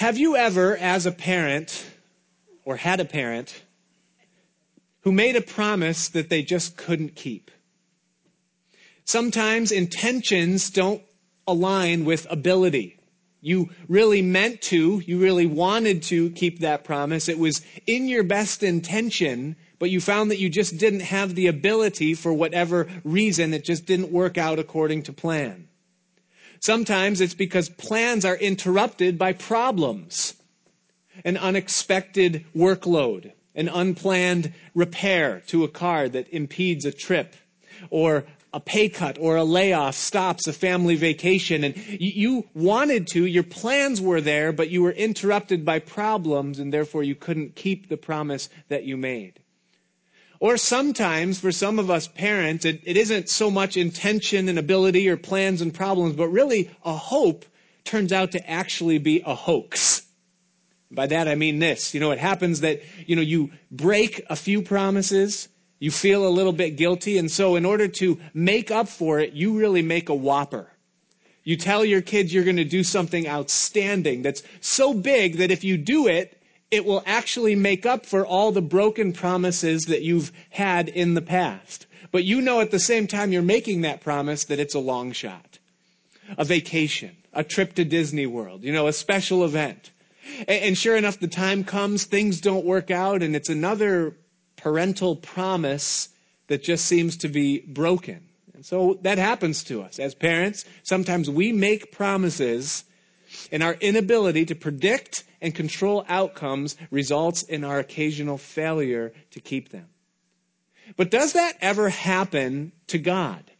Have you ever, as a parent, or had a parent, who made a promise that they just couldn't keep? Sometimes intentions don't align with ability. You really meant to, you really wanted to keep that promise. It was in your best intention, but you found that you just didn't have the ability for whatever reason. It just didn't work out according to plan. Sometimes it's because plans are interrupted by problems, an unexpected workload, an unplanned repair to a car that impedes a trip, or a pay cut or a layoff stops a family vacation and you wanted to, your plans were there, but you were interrupted by problems and therefore you couldn't keep the promise that you made. Or sometimes, for some of us parents, it, it isn't so much intention and ability or plans and problems, but really a hope turns out to actually be a hoax. By that I mean this. You know, it happens that, you know, you break a few promises, you feel a little bit guilty, and so in order to make up for it, you really make a whopper. You tell your kids you're going to do something outstanding that's so big that if you do it, it will actually make up for all the broken promises that you've had in the past. But you know at the same time you're making that promise that it's a long shot. A vacation, a trip to Disney World, you know, a special event. And sure enough, the time comes, things don't work out, and it's another parental promise that just seems to be broken. And so that happens to us as parents. Sometimes we make promises, and our inability to predict and control outcomes results in our occasional failure to keep them. But does that ever happen to God?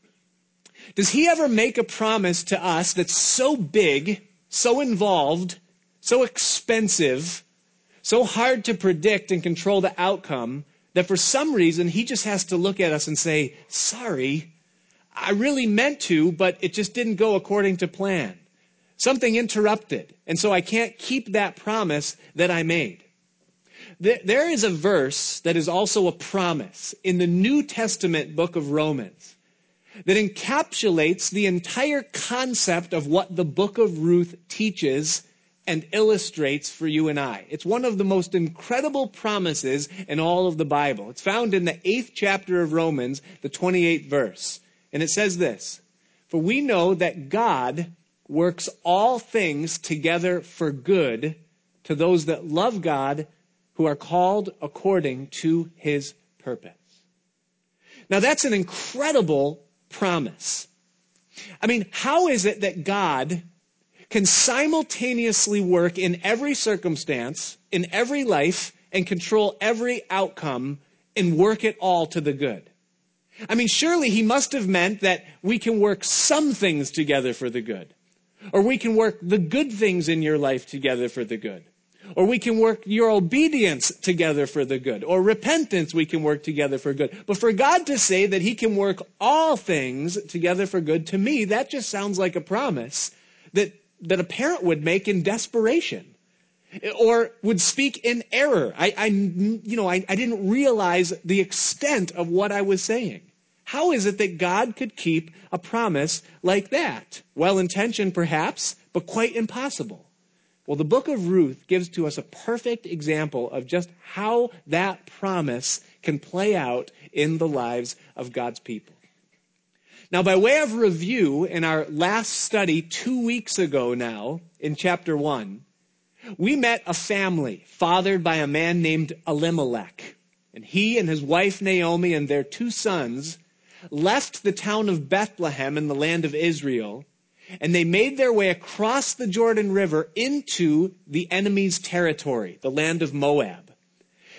Does He ever make a promise to us that's so big, so involved, so expensive, so hard to predict and control the outcome that for some reason He just has to look at us and say, Sorry, I really meant to, but it just didn't go according to plan. Something interrupted. And so I can't keep that promise that I made. There is a verse that is also a promise in the New Testament book of Romans that encapsulates the entire concept of what the book of Ruth teaches and illustrates for you and I. It's one of the most incredible promises in all of the Bible. It's found in the eighth chapter of Romans, the 28th verse. And it says this For we know that God works all things together for good to those that love God who are called according to his purpose. Now that's an incredible promise. I mean, how is it that God can simultaneously work in every circumstance, in every life, and control every outcome and work it all to the good? I mean, surely he must have meant that we can work some things together for the good. Or we can work the good things in your life together for the good. Or we can work your obedience together for the good. Or repentance we can work together for good. But for God to say that He can work all things together for good, to me, that just sounds like a promise that, that a parent would make in desperation. Or would speak in error. I, I you know, I, I didn't realize the extent of what I was saying. How is it that God could keep a promise like that? Well intentioned, perhaps, but quite impossible. Well, the book of Ruth gives to us a perfect example of just how that promise can play out in the lives of God's people. Now, by way of review, in our last study two weeks ago now, in chapter 1, we met a family fathered by a man named Elimelech. And he and his wife Naomi and their two sons left the town of Bethlehem in the land of Israel, and they made their way across the Jordan River into the enemy's territory, the land of Moab.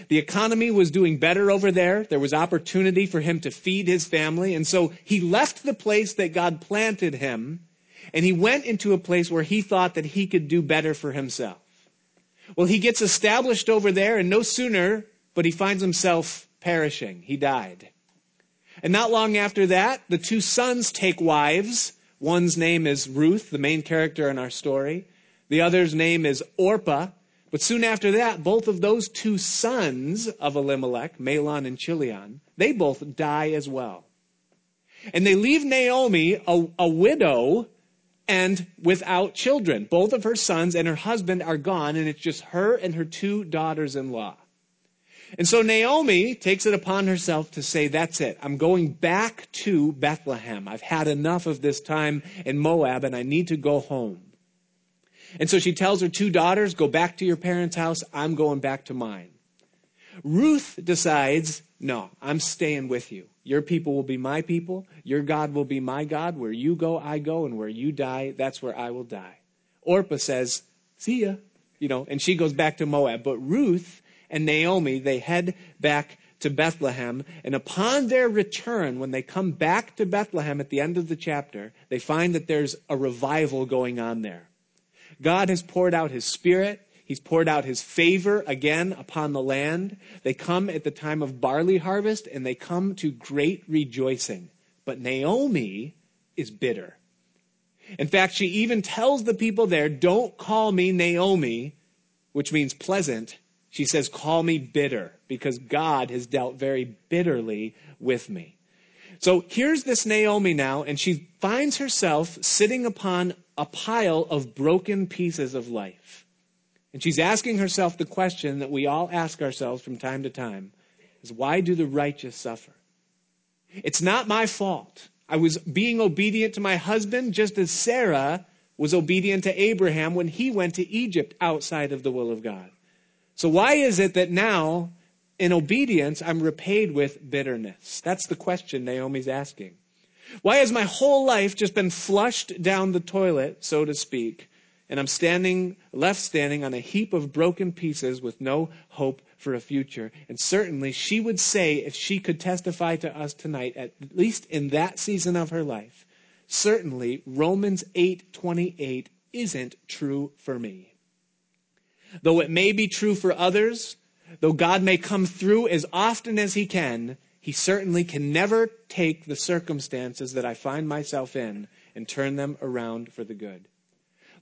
The economy was doing better over there. There was opportunity for him to feed his family. And so he left the place that God planted him and he went into a place where he thought that he could do better for himself. Well, he gets established over there and no sooner, but he finds himself perishing. He died. And not long after that, the two sons take wives. One's name is Ruth, the main character in our story. The other's name is Orpah. But soon after that, both of those two sons of Elimelech, Mahlon and Chilion, they both die as well. And they leave Naomi, a, a widow, and without children. Both of her sons and her husband are gone, and it's just her and her two daughters in law. And so Naomi takes it upon herself to say, That's it. I'm going back to Bethlehem. I've had enough of this time in Moab, and I need to go home. And so she tells her two daughters, Go back to your parents' house. I'm going back to mine. Ruth decides, No, I'm staying with you. Your people will be my people. Your God will be my God. Where you go, I go. And where you die, that's where I will die. Orpah says, See ya. You know, and she goes back to Moab. But Ruth and Naomi, they head back to Bethlehem. And upon their return, when they come back to Bethlehem at the end of the chapter, they find that there's a revival going on there. God has poured out his spirit. He's poured out his favor again upon the land. They come at the time of barley harvest and they come to great rejoicing. But Naomi is bitter. In fact, she even tells the people there, don't call me Naomi, which means pleasant. She says, call me bitter because God has dealt very bitterly with me. So here's this Naomi now, and she finds herself sitting upon a pile of broken pieces of life. And she's asking herself the question that we all ask ourselves from time to time is why do the righteous suffer? It's not my fault. I was being obedient to my husband just as Sarah was obedient to Abraham when he went to Egypt outside of the will of God. So why is it that now in obedience I'm repaid with bitterness? That's the question Naomi's asking. Why has my whole life just been flushed down the toilet, so to speak, and I'm standing, left standing on a heap of broken pieces with no hope for a future? And certainly she would say, if she could testify to us tonight, at least in that season of her life, certainly Romans 8:28 isn't true for me. Though it may be true for others, though God may come through as often as he can, he certainly can never take the circumstances that I find myself in and turn them around for the good.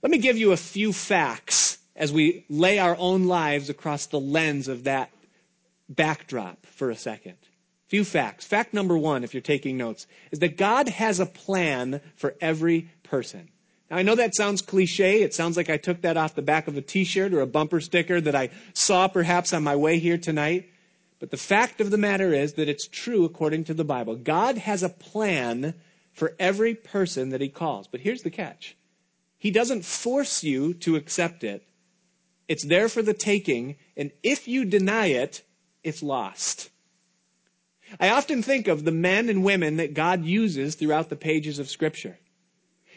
Let me give you a few facts as we lay our own lives across the lens of that backdrop for a second. Few facts. Fact number one, if you're taking notes, is that God has a plan for every person. Now, I know that sounds cliche. It sounds like I took that off the back of a t shirt or a bumper sticker that I saw perhaps on my way here tonight. But the fact of the matter is that it's true according to the Bible. God has a plan for every person that he calls. But here's the catch He doesn't force you to accept it, it's there for the taking. And if you deny it, it's lost. I often think of the men and women that God uses throughout the pages of Scripture.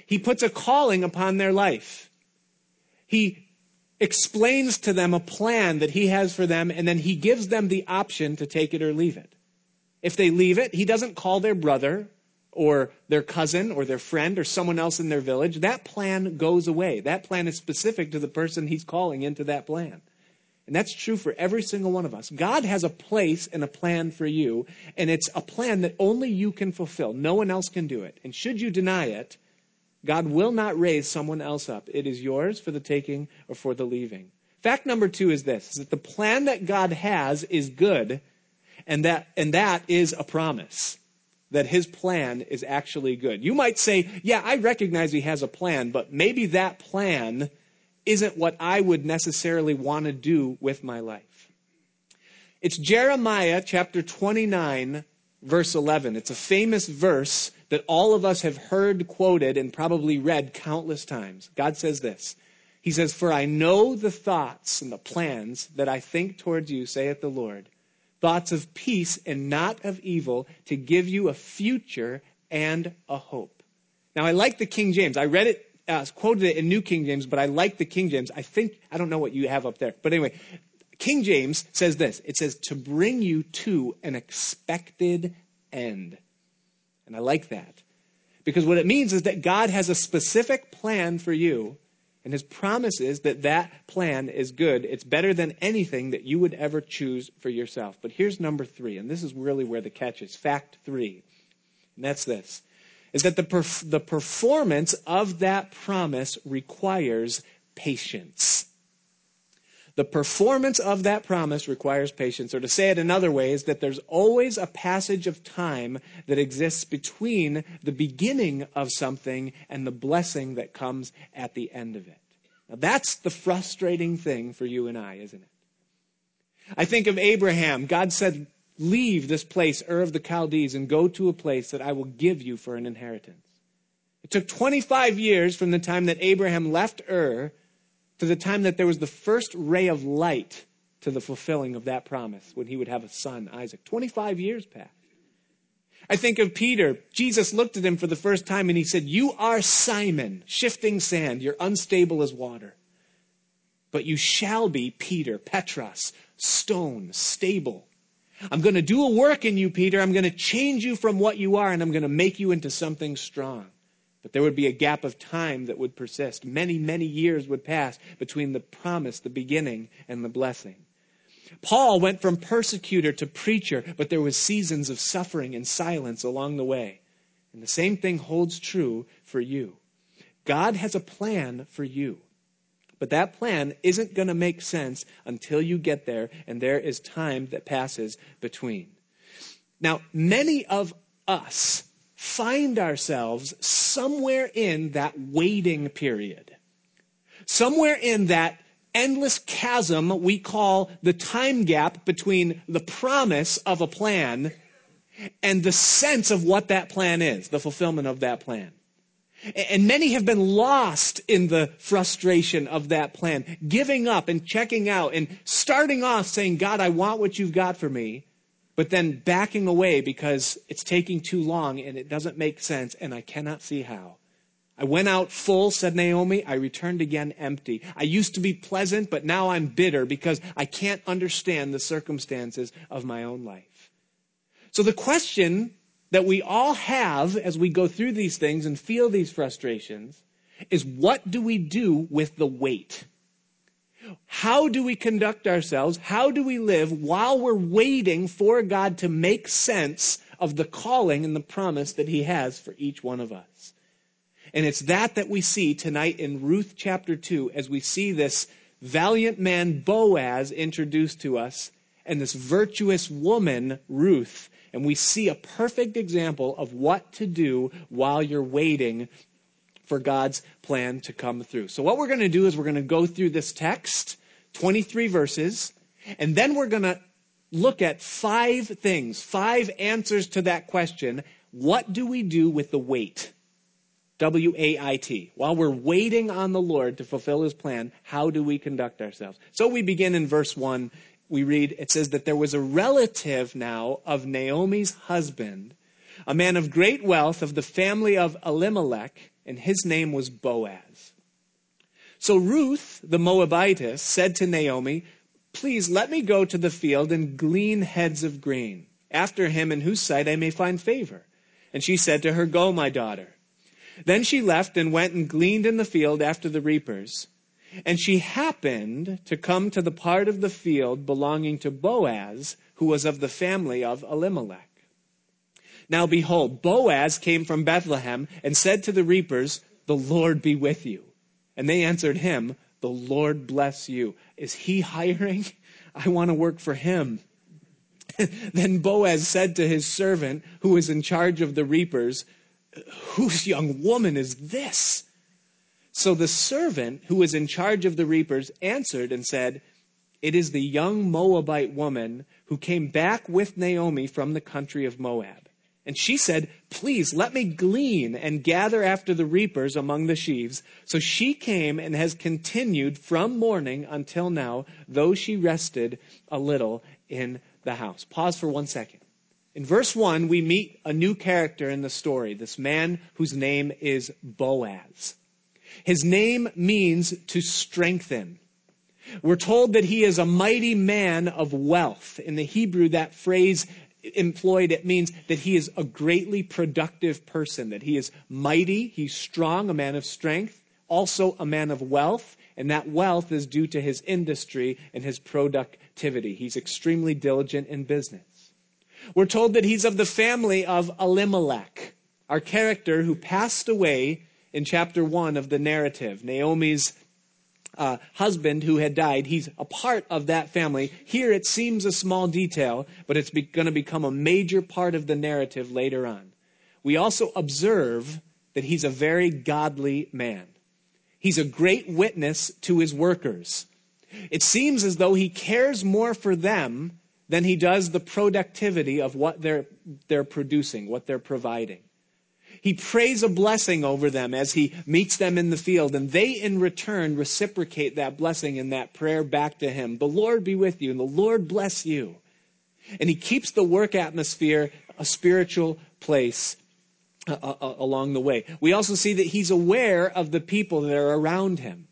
He puts a calling upon their life. He explains to them a plan that he has for them, and then he gives them the option to take it or leave it. If they leave it, he doesn't call their brother or their cousin or their friend or someone else in their village. That plan goes away. That plan is specific to the person he's calling into that plan. And that's true for every single one of us. God has a place and a plan for you, and it's a plan that only you can fulfill. No one else can do it. And should you deny it, God will not raise someone else up. It is yours for the taking or for the leaving. Fact number two is this, is that the plan that God has is good, and that, and that is a promise that his plan is actually good. You might say, yeah, I recognize he has a plan, but maybe that plan isn't what I would necessarily want to do with my life. It's Jeremiah chapter 29, verse 11. It's a famous verse that all of us have heard quoted and probably read countless times. God says this He says, For I know the thoughts and the plans that I think towards you, saith the Lord, thoughts of peace and not of evil, to give you a future and a hope. Now, I like the King James. I read it, uh, quoted it in New King James, but I like the King James. I think, I don't know what you have up there. But anyway, King James says this it says, to bring you to an expected end. And I like that. Because what it means is that God has a specific plan for you, and his promise is that that plan is good. It's better than anything that you would ever choose for yourself. But here's number three, and this is really where the catch is. Fact three, and that's this is that the, perf- the performance of that promise requires patience. The performance of that promise requires patience. Or to say it another way, is that there's always a passage of time that exists between the beginning of something and the blessing that comes at the end of it. Now, that's the frustrating thing for you and I, isn't it? I think of Abraham. God said, Leave this place, Ur of the Chaldees, and go to a place that I will give you for an inheritance. It took 25 years from the time that Abraham left Ur to the time that there was the first ray of light to the fulfilling of that promise when he would have a son, Isaac. 25 years passed. I think of Peter. Jesus looked at him for the first time and he said, You are Simon, shifting sand. You're unstable as water. But you shall be Peter, Petros, stone, stable. I'm going to do a work in you, Peter. I'm going to change you from what you are and I'm going to make you into something strong. But there would be a gap of time that would persist. Many, many years would pass between the promise, the beginning, and the blessing. Paul went from persecutor to preacher, but there was seasons of suffering and silence along the way. And the same thing holds true for you. God has a plan for you. But that plan isn't going to make sense until you get there, and there is time that passes between. Now, many of us find ourselves somewhere in that waiting period. Somewhere in that endless chasm we call the time gap between the promise of a plan and the sense of what that plan is, the fulfillment of that plan. And many have been lost in the frustration of that plan, giving up and checking out and starting off saying, God, I want what you've got for me but then backing away because it's taking too long and it doesn't make sense and I cannot see how. I went out full, said Naomi. I returned again empty. I used to be pleasant, but now I'm bitter because I can't understand the circumstances of my own life. So the question that we all have as we go through these things and feel these frustrations is what do we do with the wait? How do we conduct ourselves? How do we live while we're waiting for God to make sense of the calling and the promise that He has for each one of us? And it's that that we see tonight in Ruth chapter 2 as we see this valiant man Boaz introduced to us and this virtuous woman Ruth. And we see a perfect example of what to do while you're waiting for God's plan to come through. So, what we're going to do is we're going to go through this text, 23 verses, and then we're going to look at five things, five answers to that question what do we do with the wait? W A I T. While we're waiting on the Lord to fulfill his plan, how do we conduct ourselves? So we begin in verse 1. We read, it says that there was a relative now of Naomi's husband, a man of great wealth of the family of Elimelech and his name was Boaz. So Ruth, the Moabitess, said to Naomi, Please let me go to the field and glean heads of grain, after him in whose sight I may find favor. And she said to her, Go, my daughter. Then she left and went and gleaned in the field after the reapers. And she happened to come to the part of the field belonging to Boaz, who was of the family of Elimelech. Now behold, Boaz came from Bethlehem and said to the reapers, The Lord be with you. And they answered him, The Lord bless you. Is he hiring? I want to work for him. then Boaz said to his servant, who was in charge of the reapers, Whose young woman is this? So the servant who was in charge of the reapers answered and said, It is the young Moabite woman who came back with Naomi from the country of Moab. And she said, Please let me glean and gather after the reapers among the sheaves. So she came and has continued from morning until now, though she rested a little in the house. Pause for one second. In verse 1, we meet a new character in the story, this man whose name is Boaz. His name means to strengthen. We're told that he is a mighty man of wealth. In the Hebrew, that phrase employed, it means that he is a greatly productive person, that he is mighty, he's strong, a man of strength, also a man of wealth, and that wealth is due to his industry and his productivity. He's extremely diligent in business. We're told that he's of the family of Elimelech, our character who passed away in chapter one of the narrative, Naomi's uh, husband who had died. He's a part of that family. Here it seems a small detail, but it's be- going to become a major part of the narrative later on. We also observe that he's a very godly man. He's a great witness to his workers. It seems as though he cares more for them than he does the productivity of what they're, they're producing, what they're providing. He prays a blessing over them as he meets them in the field, and they in return reciprocate that blessing and that prayer back to him. The Lord be with you, and the Lord bless you. And he keeps the work atmosphere a spiritual place uh, uh, along the way. We also see that he's aware of the people that are around him.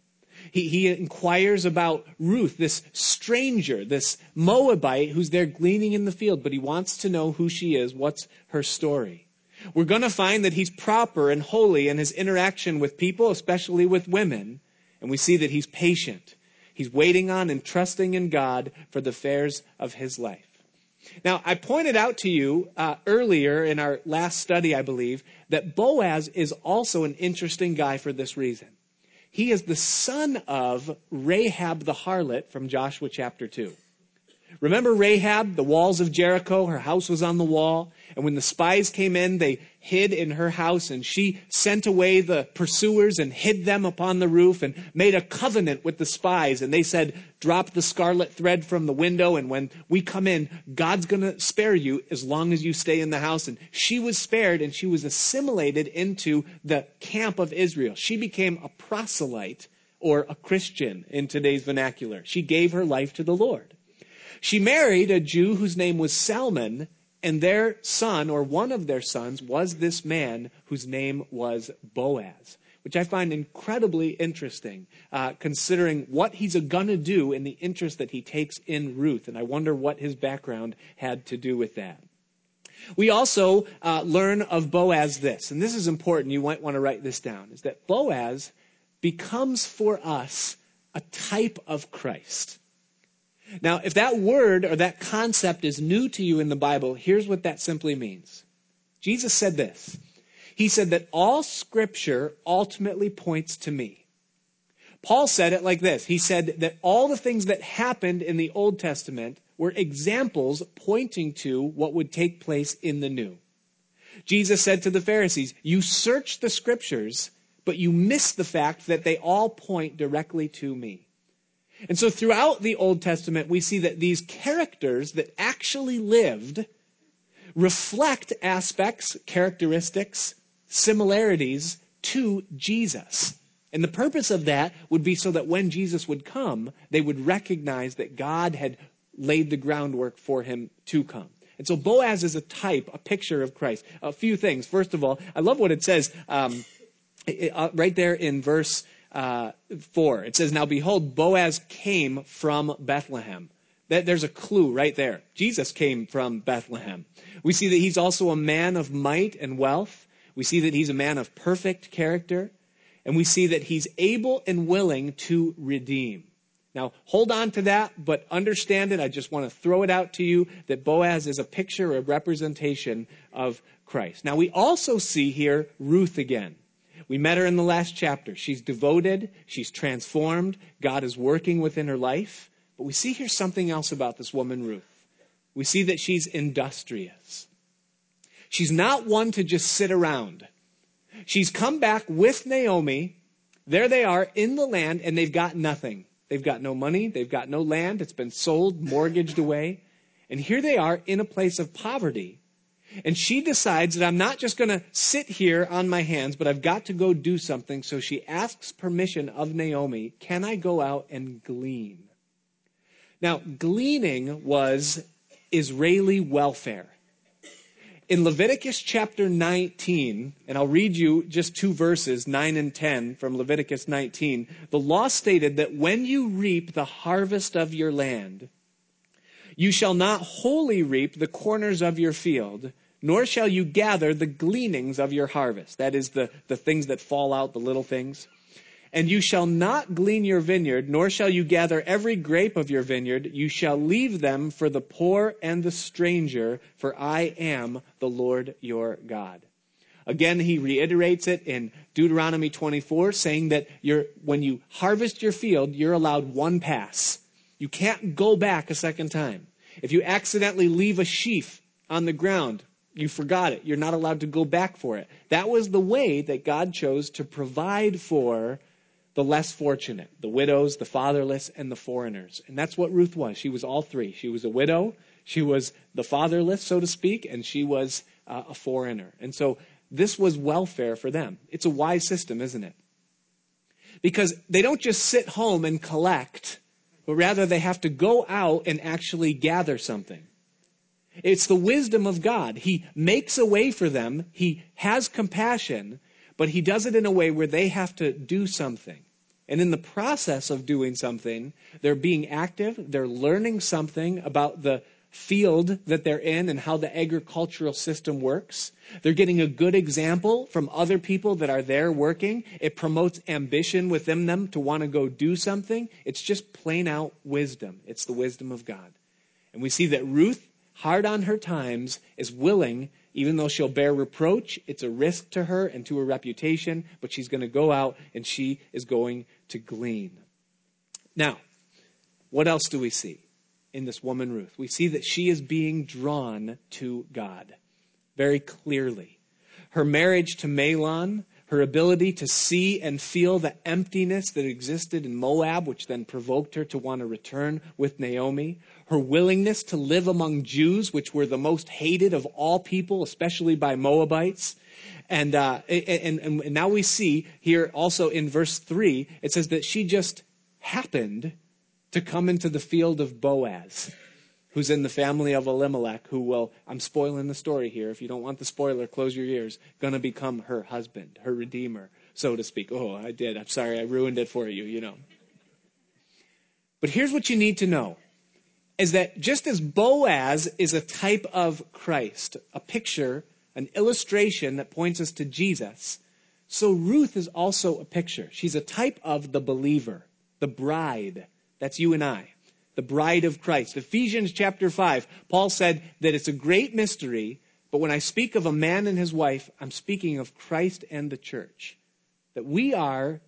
He, he inquires about Ruth, this stranger, this Moabite who's there gleaning in the field, but he wants to know who she is, what's her story. We're going to find that he's proper and holy in his interaction with people, especially with women. And we see that he's patient. He's waiting on and trusting in God for the affairs of his life. Now, I pointed out to you uh, earlier in our last study, I believe, that Boaz is also an interesting guy for this reason. He is the son of Rahab the harlot from Joshua chapter 2. Remember Rahab, the walls of Jericho? Her house was on the wall. And when the spies came in, they hid in her house and she sent away the pursuers and hid them upon the roof and made a covenant with the spies. And they said, drop the scarlet thread from the window. And when we come in, God's going to spare you as long as you stay in the house. And she was spared and she was assimilated into the camp of Israel. She became a proselyte or a Christian in today's vernacular. She gave her life to the Lord. She married a Jew whose name was Salmon and their son, or one of their sons, was this man whose name was Boaz, which I find incredibly interesting, uh, considering what he's going to do and the interest that he takes in Ruth. And I wonder what his background had to do with that. We also uh, learn of Boaz this, and this is important. You might want to write this down, is that Boaz becomes for us a type of Christ. Now, if that word or that concept is new to you in the Bible, here's what that simply means. Jesus said this. He said that all scripture ultimately points to me. Paul said it like this. He said that all the things that happened in the Old Testament were examples pointing to what would take place in the New. Jesus said to the Pharisees, You search the scriptures, but you miss the fact that they all point directly to me. And so throughout the Old Testament, we see that these characters that actually lived reflect aspects, characteristics, similarities to Jesus. And the purpose of that would be so that when Jesus would come, they would recognize that God had laid the groundwork for him to come. And so Boaz is a type, a picture of Christ. A few things. First of all, I love what it says um, uh, right there in verse uh, 4. It says, Now behold, Boaz came from Bethlehem. That, there's a clue right there. Jesus came from Bethlehem. We see that he's also a man of might and wealth. We see that he's a man of perfect character. And we see that he's able and willing to redeem. Now, hold on to that, but understand it. I just want to throw it out to you that Boaz is a picture, or a representation of Christ. Now, we also see here Ruth again. We met her in the last chapter. She's devoted, she's transformed, God is working within her life. But we see here something else about this woman, Ruth. We see that she's industrious. She's not one to just sit around. She's come back with Naomi. There they are in the land, and they've got nothing. They've got no money, they've got no land, it's been sold, mortgaged away. And here they are in a place of poverty. And she decides that I'm not just going to sit here on my hands, but I've got to go do something. So she asks permission of Naomi Can I go out and glean? Now, gleaning was Israeli welfare. In Leviticus chapter 19, and I'll read you just two verses, 9 and 10 from Leviticus 19, the law stated that when you reap the harvest of your land, you shall not wholly reap the corners of your field, nor shall you gather the gleanings of your harvest. That is the, the things that fall out, the little things. And you shall not glean your vineyard, nor shall you gather every grape of your vineyard. You shall leave them for the poor and the stranger, for I am the Lord your God. Again, he reiterates it in Deuteronomy 24, saying that when you harvest your field, you're allowed one pass. You can't go back a second time. If you accidentally leave a sheaf on the ground, you forgot it. You're not allowed to go back for it. That was the way that God chose to provide for the less fortunate, the widows, the fatherless, and the foreigners. And that's what Ruth was. She was all three. She was a widow, she was the fatherless, so to speak, and she was uh, a foreigner. And so this was welfare for them. It's a wise system, isn't it? Because they don't just sit home and collect, but rather they have to go out and actually gather something. It's the wisdom of God. He makes a way for them, He has compassion, but He does it in a way where they have to do something. And in the process of doing something, they're being active, they're learning something about the field that they're in and how the agricultural system works. They're getting a good example from other people that are there working. It promotes ambition within them to want to go do something. It's just plain out wisdom. It's the wisdom of God. And we see that Ruth, hard on her times, is willing, even though she'll bear reproach, it's a risk to her and to her reputation, but she's going to go out and she is going to glean. Now, what else do we see? in this woman Ruth. We see that she is being drawn to God very clearly. Her marriage to Mahlon, her ability to see and feel the emptiness that existed in Moab, which then provoked her to want to return with Naomi, her willingness to live among Jews, which were the most hated of all people, especially by Moabites. And, uh, and, and, now we see here also in verse 3, it says that she just happened to come into the field of Boaz, who's in the family of Elimelech, who will, I'm spoiling the story here. If you don't want the spoiler, close your ears, going to become her husband, her redeemer, so to speak. Oh, I did. I'm sorry. I ruined it for you, you know. But here's what you need to know is that just as Boaz is a type of Christ, a picture, an illustration that points us to Jesus, so Ruth is also a picture. She's a type of the believer, the bride, that's you and I, the bride of Christ. Ephesians chapter 5, Paul said that it's a great mystery, but when I speak of a man and his wife, I'm speaking of Christ and the church. That we are,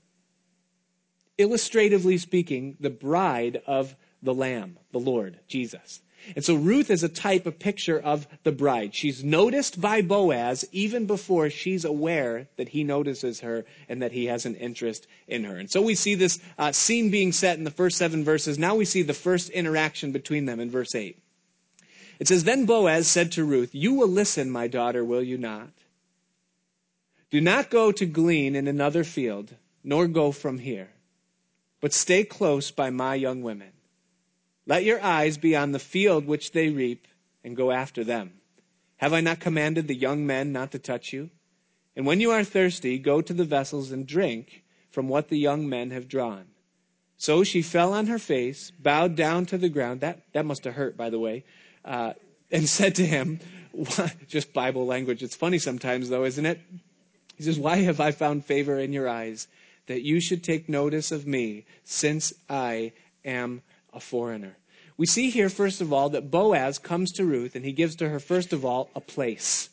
illustratively speaking, the bride of the Lamb, the Lord, Jesus. And so Ruth is a type, a picture of the bride. She's noticed by Boaz even before she's aware that he notices her and that he has an interest in her. And so we see this uh, scene being set in the first seven verses. Now we see the first interaction between them in verse 8. It says, Then Boaz said to Ruth, You will listen, my daughter, will you not? Do not go to glean in another field, nor go from here, but stay close by my young women. Let your eyes be on the field which they reap, and go after them. Have I not commanded the young men not to touch you? And when you are thirsty, go to the vessels and drink from what the young men have drawn. So she fell on her face, bowed down to the ground. That, that must have hurt, by the way. Uh, and said to him, just Bible language. It's funny sometimes, though, isn't it? He says, Why have I found favor in your eyes that you should take notice of me, since I am a foreigner. We see here, first of all, that Boaz comes to Ruth and he gives to her, first of all, a place.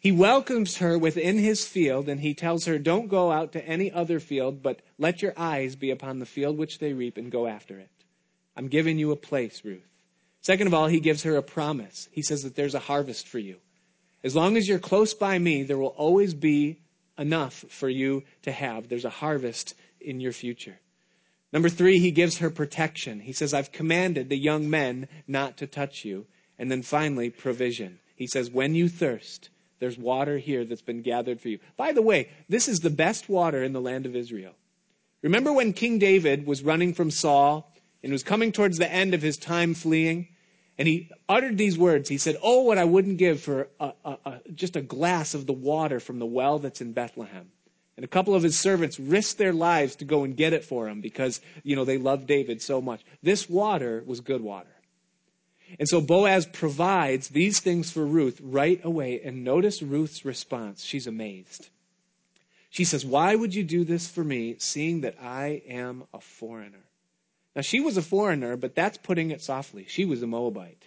He welcomes her within his field and he tells her, Don't go out to any other field, but let your eyes be upon the field which they reap and go after it. I'm giving you a place, Ruth. Second of all, he gives her a promise. He says that there's a harvest for you. As long as you're close by me, there will always be enough for you to have. There's a harvest in your future. Number three, he gives her protection. He says, I've commanded the young men not to touch you. And then finally, provision. He says, When you thirst, there's water here that's been gathered for you. By the way, this is the best water in the land of Israel. Remember when King David was running from Saul and was coming towards the end of his time fleeing? And he uttered these words. He said, Oh, what I wouldn't give for a, a, a, just a glass of the water from the well that's in Bethlehem. And a couple of his servants risked their lives to go and get it for him because, you know, they loved David so much. This water was good water. And so Boaz provides these things for Ruth right away. And notice Ruth's response. She's amazed. She says, Why would you do this for me, seeing that I am a foreigner? Now, she was a foreigner, but that's putting it softly. She was a Moabite. Do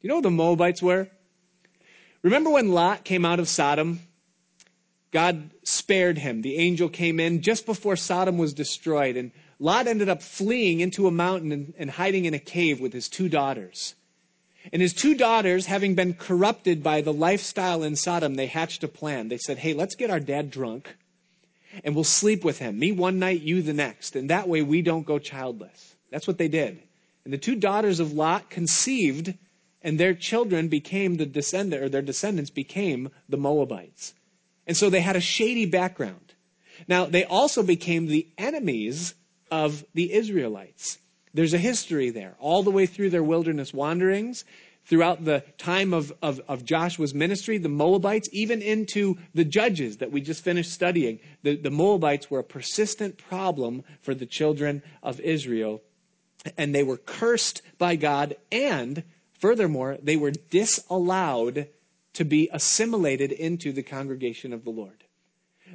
you know who the Moabites were? Remember when Lot came out of Sodom God spared him. The angel came in just before Sodom was destroyed, and Lot ended up fleeing into a mountain and, and hiding in a cave with his two daughters. And his two daughters, having been corrupted by the lifestyle in Sodom, they hatched a plan. They said, Hey, let's get our dad drunk and we'll sleep with him. Me one night, you the next. And that way we don't go childless. That's what they did. And the two daughters of Lot conceived, and their children became the descendant, or their descendants became the Moabites. And so they had a shady background. Now, they also became the enemies of the Israelites. There's a history there, all the way through their wilderness wanderings, throughout the time of, of, of, Joshua's ministry, the Moabites, even into the judges that we just finished studying. The, the Moabites were a persistent problem for the children of Israel, and they were cursed by God, and furthermore, they were disallowed to be assimilated into the congregation of the Lord.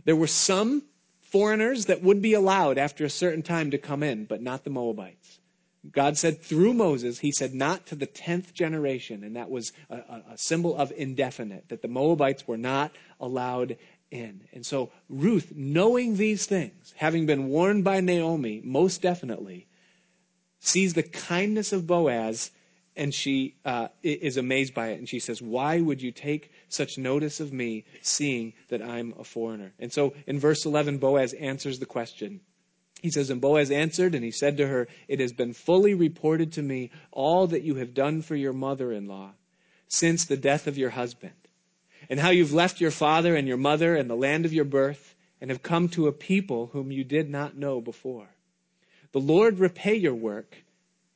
There were some foreigners that would be allowed after a certain time to come in, but not the Moabites. God said through Moses, he said not to the 10th generation, and that was a, a, symbol of indefinite, that the Moabites were not allowed in. And so Ruth, knowing these things, having been warned by Naomi, most definitely, sees the kindness of Boaz and she uh, is amazed by it. And she says, Why would you take such notice of me, seeing that I'm a foreigner? And so in verse 11, Boaz answers the question. He says, And Boaz answered, and he said to her, It has been fully reported to me all that you have done for your mother in law since the death of your husband, and how you've left your father and your mother and the land of your birth, and have come to a people whom you did not know before. The Lord repay your work,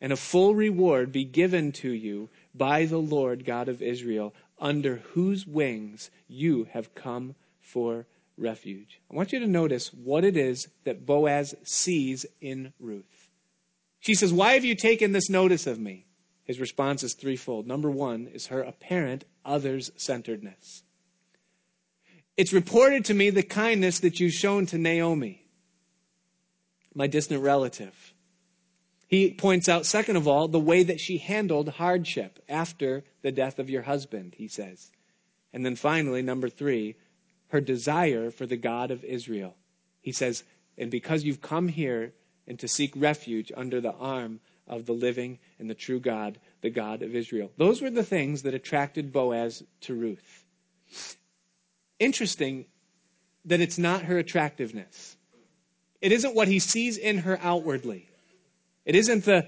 and a full reward be given to you by the Lord God of Israel, under whose wings you have come for refuge. I want you to notice what it is that Boaz sees in Ruth. She says, Why have you taken this notice of me? His response is threefold. Number one is her apparent others centeredness. It's reported to me the kindness that you've shown to Naomi, my distant relative. He points out, second of all, the way that she handled hardship after the death of your husband, he says. And then finally, number three, her desire for the God of Israel. He says, And because you've come here and to seek refuge under the arm of the living and the true God, the God of Israel. Those were the things that attracted Boaz to Ruth. Interesting that it's not her attractiveness. It isn't what he sees in her outwardly. It isn't the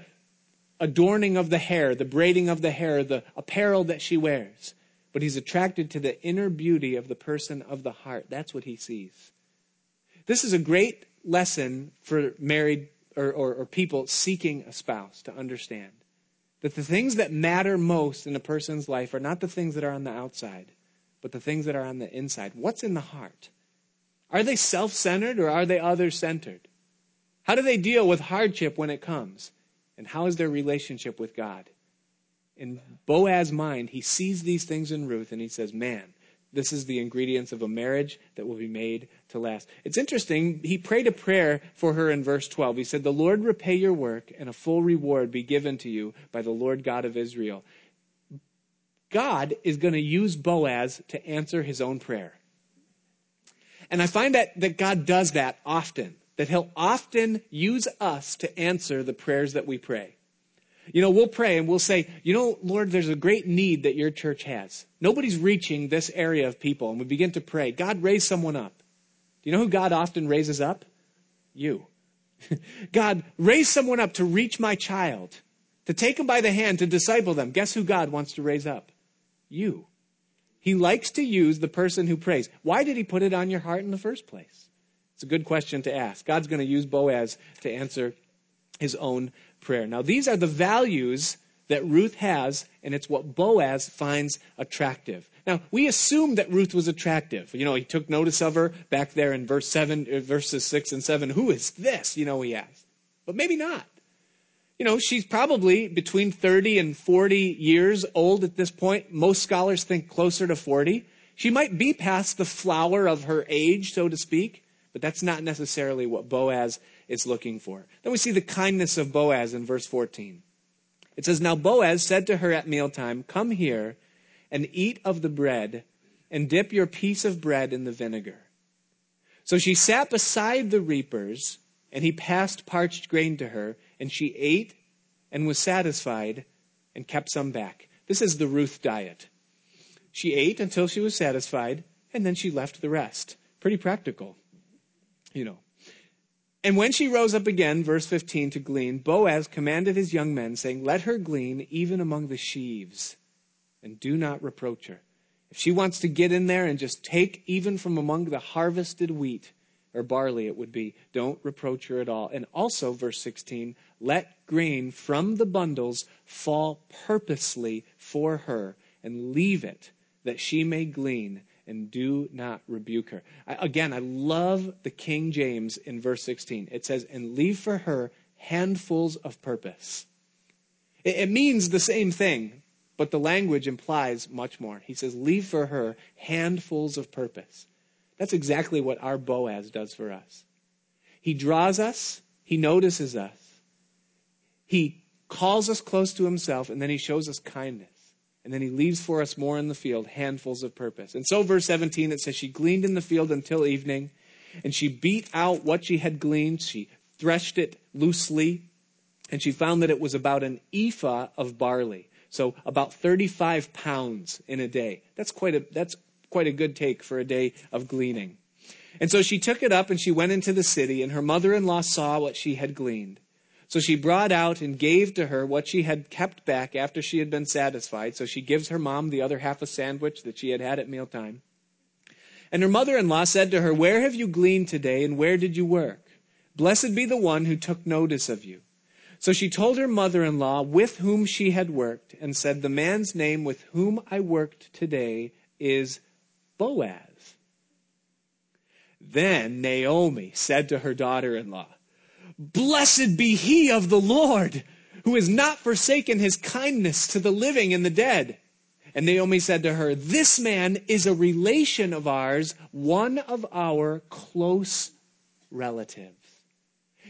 adorning of the hair, the braiding of the hair, the apparel that she wears but he's attracted to the inner beauty of the person of the heart. That's what he sees. This is a great lesson for married or, or, or, people seeking a spouse to understand that the things that matter most in a person's life are not the things that are on the outside, but the things that are on the inside. What's in the heart? Are they self centered or are they other centered? How do they deal with hardship when it comes? And how is their relationship with God? in Boaz's mind, he sees these things in Ruth and he says, Man, this is the ingredients of a marriage that will be made to last. It's interesting. He prayed a prayer for her in verse 12. He said, The Lord repay your work and a full reward be given to you by the Lord God of Israel. God is going to use Boaz to answer his own prayer. And I find that, that God does that often, that he'll often use us to answer the prayers that we pray. You know, we'll pray and we'll say, you know, Lord, there's a great need that your church has. Nobody's reaching this area of people. And we begin to pray, God, raise someone up. Do you know who God often raises up? You. God, raise someone up to reach my child, to take them by the hand, to disciple them. Guess who God wants to raise up? You. He likes to use the person who prays. Why did he put it on your heart in the first place? It's a good question to ask. God's going to use Boaz to answer his own prayer. Now, these are the values that Ruth has, and it's what Boaz finds attractive. Now, we assume that Ruth was attractive. You know, he took notice of her back there in verse 7, uh, verses 6 and 7. Who is this? You know, he asked. But maybe not. You know, she's probably between 30 and 40 years old at this point. Most scholars think closer to 40. She might be past the flower of her age, so to speak, but that's not necessarily what Boaz is looking for. Then we see the kindness of Boaz in verse 14. It says, Now Boaz said to her at mealtime, Come here and eat of the bread, and dip your piece of bread in the vinegar. So she sat beside the reapers, and he passed parched grain to her, and she ate and was satisfied and kept some back. This is the Ruth diet. She ate until she was satisfied, and then she left the rest. Pretty practical, you know. And when she rose up again, verse 15, to glean, Boaz commanded his young men, saying, Let her glean even among the sheaves, and do not reproach her. If she wants to get in there and just take even from among the harvested wheat, or barley it would be, don't reproach her at all. And also, verse 16, let grain from the bundles fall purposely for her, and leave it that she may glean and do not rebuke her. I, again, I love the King James in verse 16. It says, and leave for her handfuls of purpose. It, it means the same thing, but the language implies much more. He says, leave for her handfuls of purpose. That's exactly what our Boaz does for us. He draws us, he notices us, he calls us close to himself, and then he shows us kindness. And then he leaves for us more in the field, handfuls of purpose. And so, verse 17, it says, She gleaned in the field until evening, and she beat out what she had gleaned. She threshed it loosely, and she found that it was about an ephah of barley. So about 35 pounds in a day. That's quite a, that's quite a good take for a day of gleaning. And so she took it up and she went into the city, and her mother in law saw what she had gleaned. So she brought out and gave to her what she had kept back after she had been satisfied. So she gives her mom the other half a sandwich that she had had at mealtime. And her mother in law said to her, Where have you gleaned today, and where did you work? Blessed be the one who took notice of you. So she told her mother in law with whom she had worked, and said, The man's name with whom I worked today is Boaz. Then Naomi said to her daughter in law, Blessed be he of the Lord, who has not forsaken his kindness to the living and the dead. And Naomi said to her, This man is a relation of ours, one of our close relatives.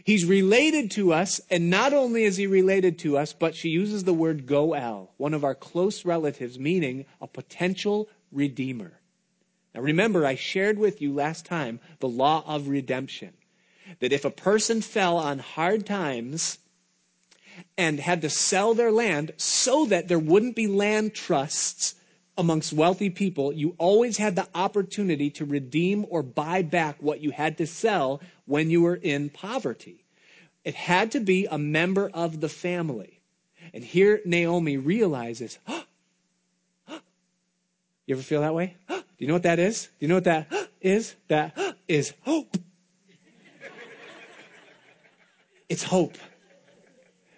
He's related to us, and not only is he related to us, but she uses the word Goel, one of our close relatives, meaning a potential redeemer. Now remember, I shared with you last time the law of redemption that if a person fell on hard times and had to sell their land so that there wouldn't be land trusts amongst wealthy people, you always had the opportunity to redeem or buy back what you had to sell when you were in poverty. It had to be a member of the family. And here Naomi realizes, you ever feel that way? Do you know what that is? Do you know what that is? That is hope. It's hope.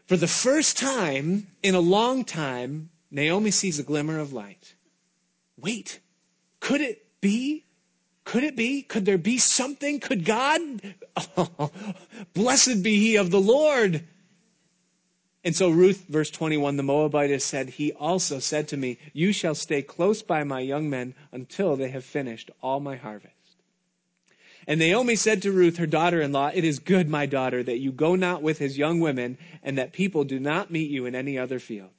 For the first time in a long time, Naomi sees a glimmer of light. Wait, could it be? Could it be? Could there be something? Could God? Oh, blessed be he of the Lord. And so Ruth, verse 21, the Moabitess said, He also said to me, You shall stay close by my young men until they have finished all my harvest. And Naomi said to Ruth, her daughter in law, It is good, my daughter, that you go not with his young women, and that people do not meet you in any other field.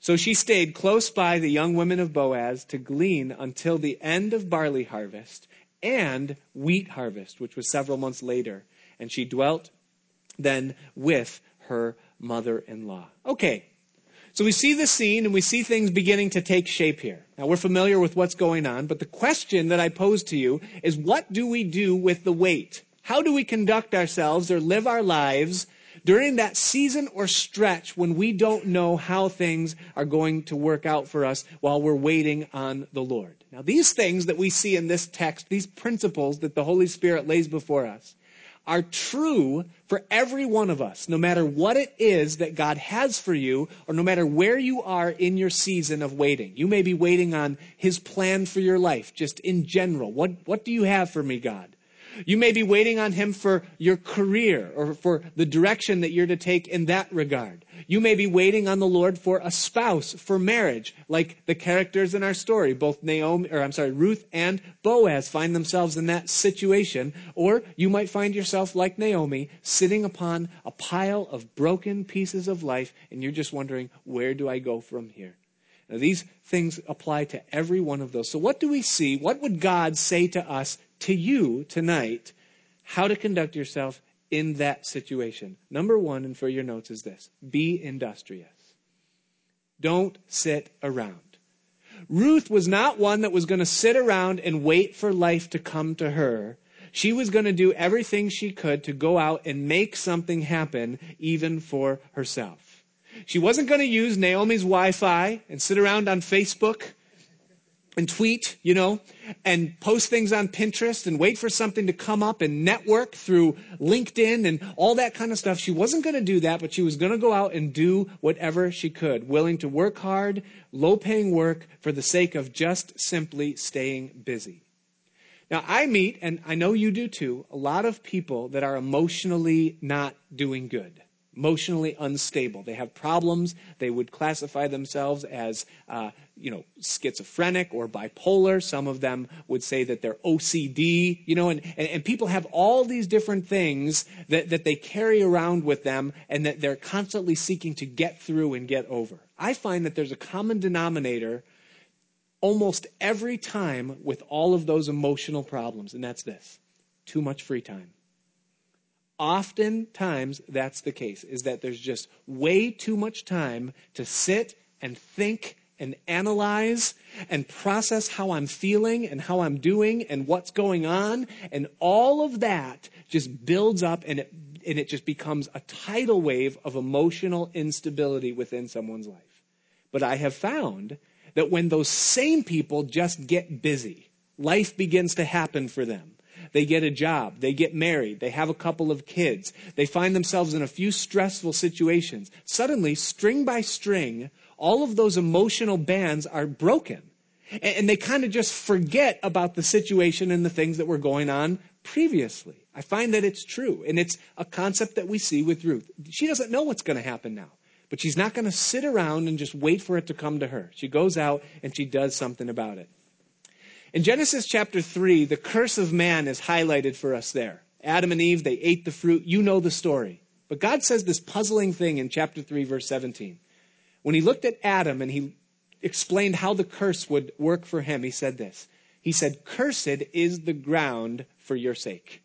So she stayed close by the young women of Boaz to glean until the end of barley harvest and wheat harvest, which was several months later. And she dwelt then with her mother in law. Okay, so we see the scene and we see things beginning to take shape here. Now we're familiar with what's going on, but the question that I pose to you is what do we do with the wait? How do we conduct ourselves or live our lives during that season or stretch when we don't know how things are going to work out for us while we're waiting on the Lord? Now these things that we see in this text, these principles that the Holy Spirit lays before us, are true for every one of us, no matter what it is that God has for you, or no matter where you are in your season of waiting. You may be waiting on His plan for your life, just in general. What, what do you have for me, God? You may be waiting on Him for your career or for the direction that you're to take in that regard. You may be waiting on the Lord for a spouse, for marriage, like the characters in our story. Both Naomi, or I'm sorry, Ruth and Boaz find themselves in that situation. Or you might find yourself like Naomi, sitting upon a pile of broken pieces of life, and you're just wondering, where do I go from here? Now, these things apply to every one of those. So, what do we see? What would God say to us to you tonight how to conduct yourself in that situation. Number one, and for your notes, is this be industrious. Don't sit around. Ruth was not one that was going to sit around and wait for life to come to her. She was going to do everything she could to go out and make something happen, even for herself. She wasn't going to use Naomi's Wi Fi and sit around on Facebook and tweet, you know, and post things on Pinterest and wait for something to come up and network through LinkedIn and all that kind of stuff. She wasn't going to do that, but she was going to go out and do whatever she could, willing to work hard, low paying work for the sake of just simply staying busy. Now, I meet, and I know you do too, a lot of people that are emotionally not doing good emotionally unstable. They have problems. They would classify themselves as, uh, you know, schizophrenic or bipolar. Some of them would say that they're OCD, you know, and, and, and people have all these different things that, that they carry around with them and that they're constantly seeking to get through and get over. I find that there's a common denominator almost every time with all of those emotional problems, and that's this too much free time. Oftentimes, that's the case, is that there's just way too much time to sit and think and analyze and process how I'm feeling and how I'm doing and what's going on. And all of that just builds up and it, and it just becomes a tidal wave of emotional instability within someone's life. But I have found that when those same people just get busy, life begins to happen for them. They get a job. They get married. They have a couple of kids. They find themselves in a few stressful situations. Suddenly, string by string, all of those emotional bands are broken. And they kind of just forget about the situation and the things that were going on previously. I find that it's true. And it's a concept that we see with Ruth. She doesn't know what's going to happen now. But she's not going to sit around and just wait for it to come to her. She goes out and she does something about it. In Genesis chapter 3, the curse of man is highlighted for us there. Adam and Eve, they ate the fruit. You know the story. But God says this puzzling thing in chapter 3, verse 17. When he looked at Adam and he explained how the curse would work for him, he said this. He said, Cursed is the ground for your sake.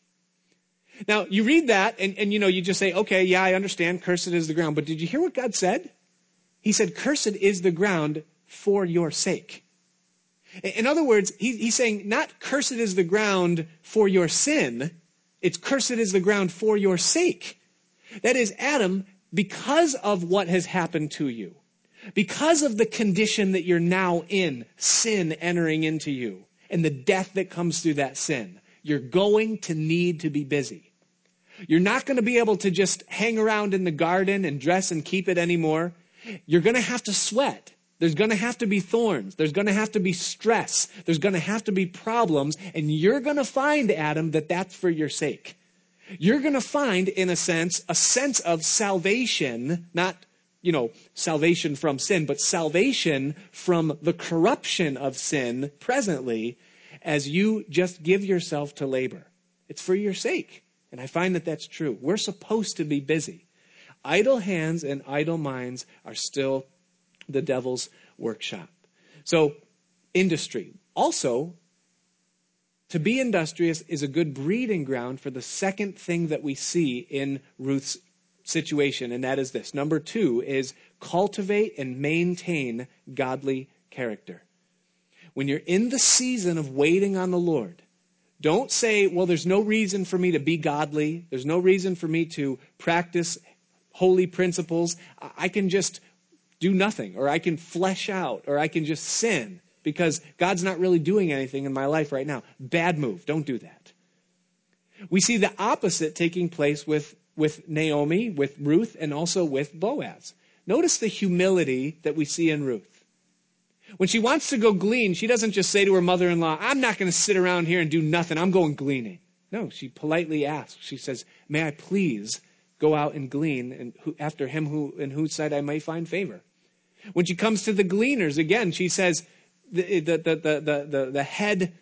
Now, you read that and, and you know, you just say, okay, yeah, I understand. Cursed is the ground. But did you hear what God said? He said, Cursed is the ground for your sake. In other words, he, he's saying, not cursed is the ground for your sin, it's cursed is the ground for your sake. That is, Adam, because of what has happened to you, because of the condition that you're now in, sin entering into you, and the death that comes through that sin, you're going to need to be busy. You're not going to be able to just hang around in the garden and dress and keep it anymore. You're going to have to sweat. There's going to have to be thorns. There's going to have to be stress. There's going to have to be problems. And you're going to find, Adam, that that's for your sake. You're going to find, in a sense, a sense of salvation, not, you know, salvation from sin, but salvation from the corruption of sin presently as you just give yourself to labor. It's for your sake. And I find that that's true. We're supposed to be busy. Idle hands and idle minds are still the devil's workshop. So, industry. Also, to be industrious is a good breeding ground for the second thing that we see in Ruth's situation, and that is this. Number two is cultivate and maintain godly character. When you're in the season of waiting on the Lord, don't say, well, there's no reason for me to be godly. There's no reason for me to practice holy principles. I can just do nothing, or I can flesh out, or I can just sin because God's not really doing anything in my life right now. Bad move. Don't do that. We see the opposite taking place with, with Naomi, with Ruth, and also with Boaz. Notice the humility that we see in Ruth. When she wants to go glean, she doesn't just say to her mother in law, I'm not going to sit around here and do nothing. I'm going gleaning. No, she politely asks. She says, May I please go out and glean and who, after him who, in whose sight I may find favor. When she comes to the gleaners, again, she says, eh, the, the, the, the, the, the head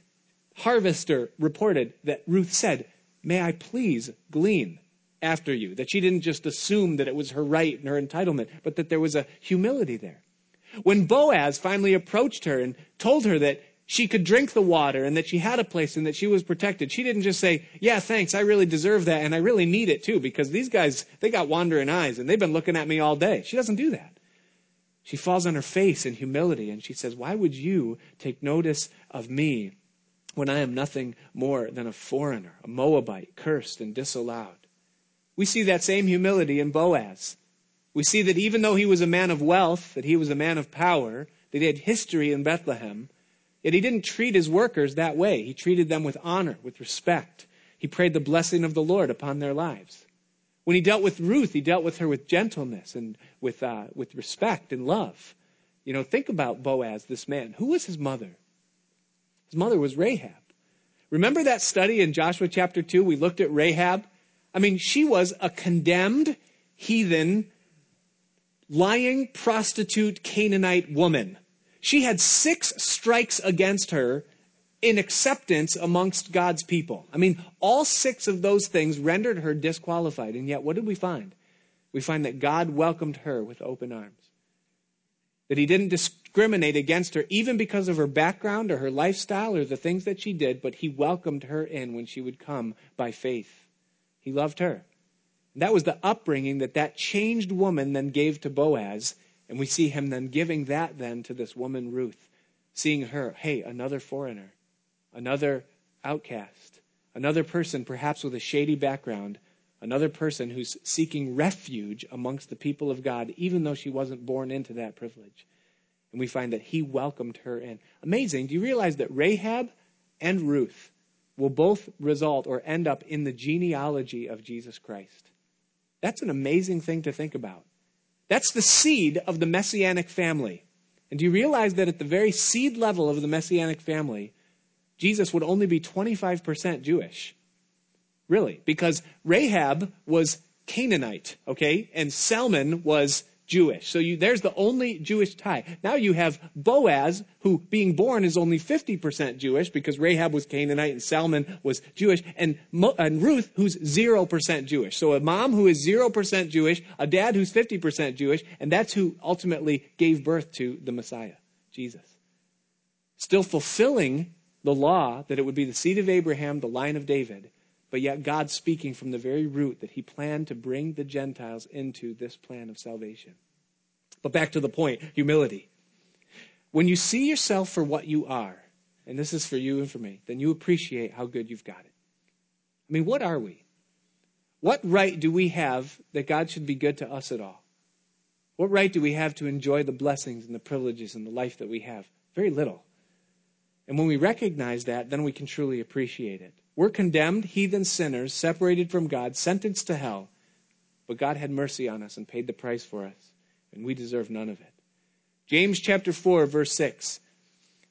harvester reported that Ruth said, May I please glean after you? That she didn't just assume that it was her right and her entitlement, but that there was a humility there. When Boaz finally approached her and told her that she could drink the water and that she had a place and that she was protected. She didn't just say, yeah, thanks, I really deserve that and I really need it too because these guys, they got wandering eyes and they've been looking at me all day. She doesn't do that. She falls on her face in humility and she says, why would you take notice of me when I am nothing more than a foreigner, a Moabite, cursed and disallowed? We see that same humility in Boaz. We see that even though he was a man of wealth, that he was a man of power, that he had history in Bethlehem, yet he didn't treat his workers that way. He treated them with honor, with respect. He prayed the blessing of the Lord upon their lives. When he dealt with Ruth, he dealt with her with gentleness and with, uh, with respect and love. You know, think about Boaz, this man. Who was his mother? His mother was Rahab. Remember that study in Joshua chapter 2? We looked at Rahab. I mean, she was a condemned heathen lying prostitute Canaanite woman. She had six strikes against her in acceptance amongst God's people. I mean, all six of those things rendered her disqualified. And yet, what did we find? We find that God welcomed her with open arms. That he didn't discriminate against her even because of her background or her lifestyle or the things that she did, but he welcomed her in when she would come by faith. He loved her. That was the upbringing that that changed woman then gave to Boaz. And we see him then giving that then to this woman, Ruth, seeing her, hey, another foreigner, another outcast, another person perhaps with a shady background, another person who's seeking refuge amongst the people of God, even though she wasn't born into that privilege. And we find that he welcomed her in. Amazing. Do you realize that Rahab and Ruth will both result or end up in the genealogy of Jesus Christ? That's an amazing thing to think about. That's the seed of the messianic family. And do you realize that at the very seed level of the messianic family, Jesus would only be 25% Jewish? Really, because Rahab was Canaanite, okay, and Salmon was Jewish. So you, there's the only Jewish tie. Now you have Boaz, who being born is only 50% Jewish because Rahab was Canaanite and Salmon was Jewish, and, Mo, and Ruth, who's 0% Jewish. So a mom who is 0% Jewish, a dad who's 50% Jewish, and that's who ultimately gave birth to the Messiah, Jesus. Still fulfilling the law that it would be the seed of Abraham, the line of David, but yet God speaking from the very root that he planned to bring the Gentiles into this plan of salvation. But back to the point humility. When you see yourself for what you are, and this is for you and for me, then you appreciate how good you've got it. I mean, what are we? What right do we have that God should be good to us at all? What right do we have to enjoy the blessings and the privileges and the life that we have? Very little. And when we recognize that, then we can truly appreciate it. We're condemned, heathen sinners, separated from God, sentenced to hell. But God had mercy on us and paid the price for us, and we deserve none of it. James chapter 4, verse 6